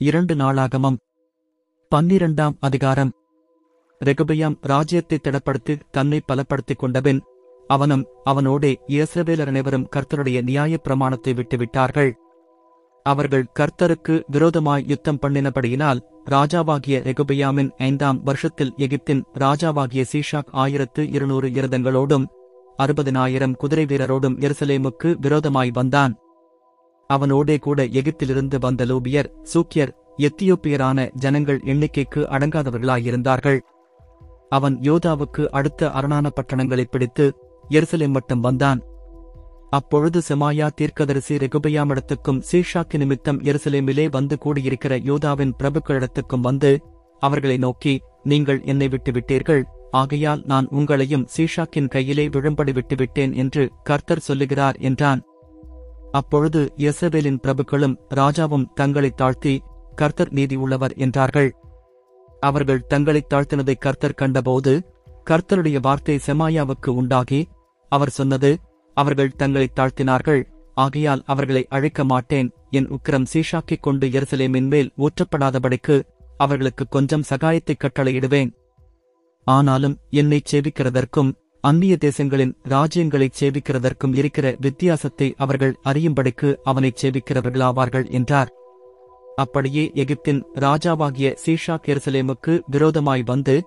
இரண்டு நாளாகமம். பன்னிரண்டாம் அதிகாரம். ரெகுபயாம் ராஜ்யத்தை திடப்படுத்தி தன்னை பலப்படுத்திக் கொண்டபின் அவனும் அவனோடே இயேசவேலர் அனைவரும் கர்த்தருடைய நியாயப் பிரமாணத்தை விட்டுவிட்டார்கள். அவர்கள் கர்த்தருக்கு விரோதமாய் யுத்தம் பண்ணினபடியினால் ராஜாவாகிய ரெகுபியாமின் ஐந்தாம் வருஷத்தில் எகிப்தின் ராஜாவாகிய சீஷாக் ஆயிரத்து இருநூறு இரதங்களோடும் அறுபதினாயிரம் குதிரை வீரரோடும் எருசலேமுக்கு விரோதமாய் வந்தான். அவனோடே கூட எகிப்திலிருந்து வந்த லூபியர் சூக்கியர் எத்தியோப்பியரான ஜனங்கள் எண்ணிக்கைக்கு அடங்காதவர்களாயிருந்தார்கள். அவன் யோதாவுக்கு அடுத்த அரணான பட்டணங்களைப் பிடித்து எருசலேம் மட்டும் வந்தான். அப்பொழுது செமாயா தீர்க்கதரிசி ரெகுபயாமிடத்துக்கும் சீஷாக்கு நிமித்தம் எருசலேமிலே வந்து கூடியிருக்கிற யோதாவின் பிரபுக்களிடத்துக்கும் வந்து அவர்களை நோக்கி நீங்கள் என்னை விட்டு விட்டீர்கள் ஆகையால் நான் உங்களையும் சீஷாக்கின் கையிலே விழும்படி விட்டுவிட்டேன் என்று கர்த்தர் சொல்லுகிறார் என்றான். அப்பொழுது யெசபேலின் பிரபுக்களும் ராஜாவும் தங்களைத் தாழ்த்தி கர்த்தர் நீதி உள்ளவர் என்றார்கள். அவர்கள் தங்களைத் தாழ்த்தினதை கர்த்தர் கண்டபோது கர்த்தருடைய வார்த்தை செமாயாவுக்கு உண்டாகி அவர் சொன்னது அவர்கள் தங்களைத் தாழ்த்தினார்கள் ஆகையால் அவர்களை அழைக்க மாட்டேன். என் உக்கிரம் சீஷாக்கிக் கொண்டு எருசலேமின் மேல் ஊற்றப்படாதபடிக்கு அவர்களுக்கு கொஞ்சம் சகாயத்தைக் கட்டளையிடுவேன். ஆனாலும் என்னைச் சேவிக்கிறதற்கும் அந்நிய தேசங்களின் ராஜ்யங்களைச் சேவிக்கிறதற்கும் இருக்கிற வித்தியாசத்தை அவர்கள் அறியும்படிக்கு அவனைச் சேவிக்கிறவர்களாவார்கள் என்றார். அப்படியே எகிப்தின் ராஜாவாகிய சீஷாக் எருசலேமுக்கு விரோதமாய் வந்து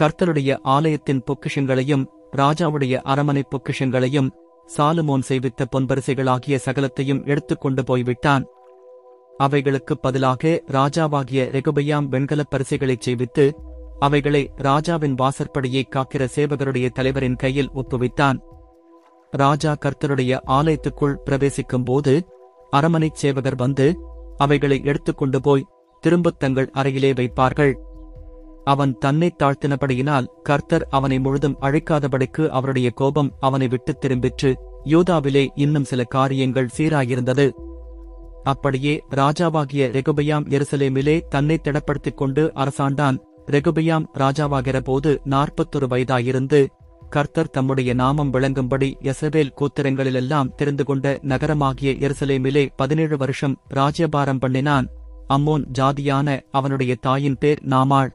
கர்த்தருடைய ஆலயத்தின் பொக்கிஷங்களையும் ராஜாவுடைய அரமனை பொக்கிஷங்களையும் சாலுமோன் செய்வித்த பொன்பரிசைகளாகிய சகலத்தையும் எடுத்துக்கொண்டு போய்விட்டான். அவைகளுக்குப் பதிலாக ராஜாவாகிய ரெகுபையாம் வெண்கலப் பரிசைகளைச் செய்வித்து அவைகளை ராஜாவின் வாசற்படியை காக்கிற சேவகருடைய தலைவரின் கையில் ஒப்புவித்தான். ராஜா கர்த்தருடைய ஆலயத்துக்குள் பிரவேசிக்கும் போது அரமனைச் சேவகர் வந்து அவைகளை எடுத்துக்கொண்டு போய் திரும்பத் தங்கள் அறையிலே வைப்பார்கள். அவன் தன்னைத் தாழ்த்தினபடியினால் கர்த்தர் அவனை முழுதும் அழைக்காதபடிக்கு அவருடைய கோபம் அவனை விட்டுத் திரும்பிற்று. யூதாவிலே இன்னும் சில காரியங்கள் சீராயிருந்தது. அப்படியே ராஜாவாகிய ரெகுபயாம் எருசலேமிலே தன்னை திடப்படுத்திக் கொண்டு அரசாண்டான். ரெகுபியாம் ராஜாவாகிற போது நாற்பத்தொரு வயதாயிருந்து கர்த்தர் தம்முடைய நாமம் விளங்கும்படி எசவேல் கூத்திரங்களிலெல்லாம் தெரிந்து கொண்ட நகரமாகிய எருசலேமிலே பதினேழு வருஷம் ராஜ்யபாரம் பண்ணினான். அம்மோன் ஜாதியான அவனுடைய தாயின் பேர் நாமாள்.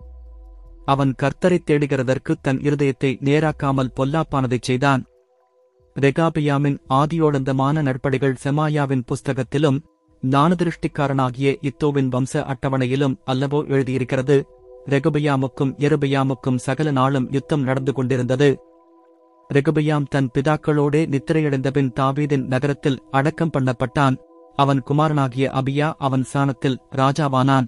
அவன் கர்த்தரைத் தேடுகிறதற்கு தன் இருதயத்தை நேராக்காமல் பொல்லாப்பானதைச் செய்தான். ரெகாபியாமின் ஆதியோடந்தமான நற்படிகள் செமாயாவின் புஸ்தகத்திலும் ஞானதிருஷ்டிக்காரனாகிய இத்தோவின் வம்ச அட்டவணையிலும் அல்லவோ எழுதியிருக்கிறது. ரெகுபயாமுக்கும் எருபயாமுக்கும் சகல நாளும் யுத்தம் நடந்து கொண்டிருந்தது. ரெகுபயாம் தன் பிதாக்களோடே நித்திரையடைந்தபின் தாவீதின் நகரத்தில் அடக்கம் பண்ணப்பட்டான். அவன் குமாரனாகிய அபியா அவன் சாணத்தில் ராஜாவானான்.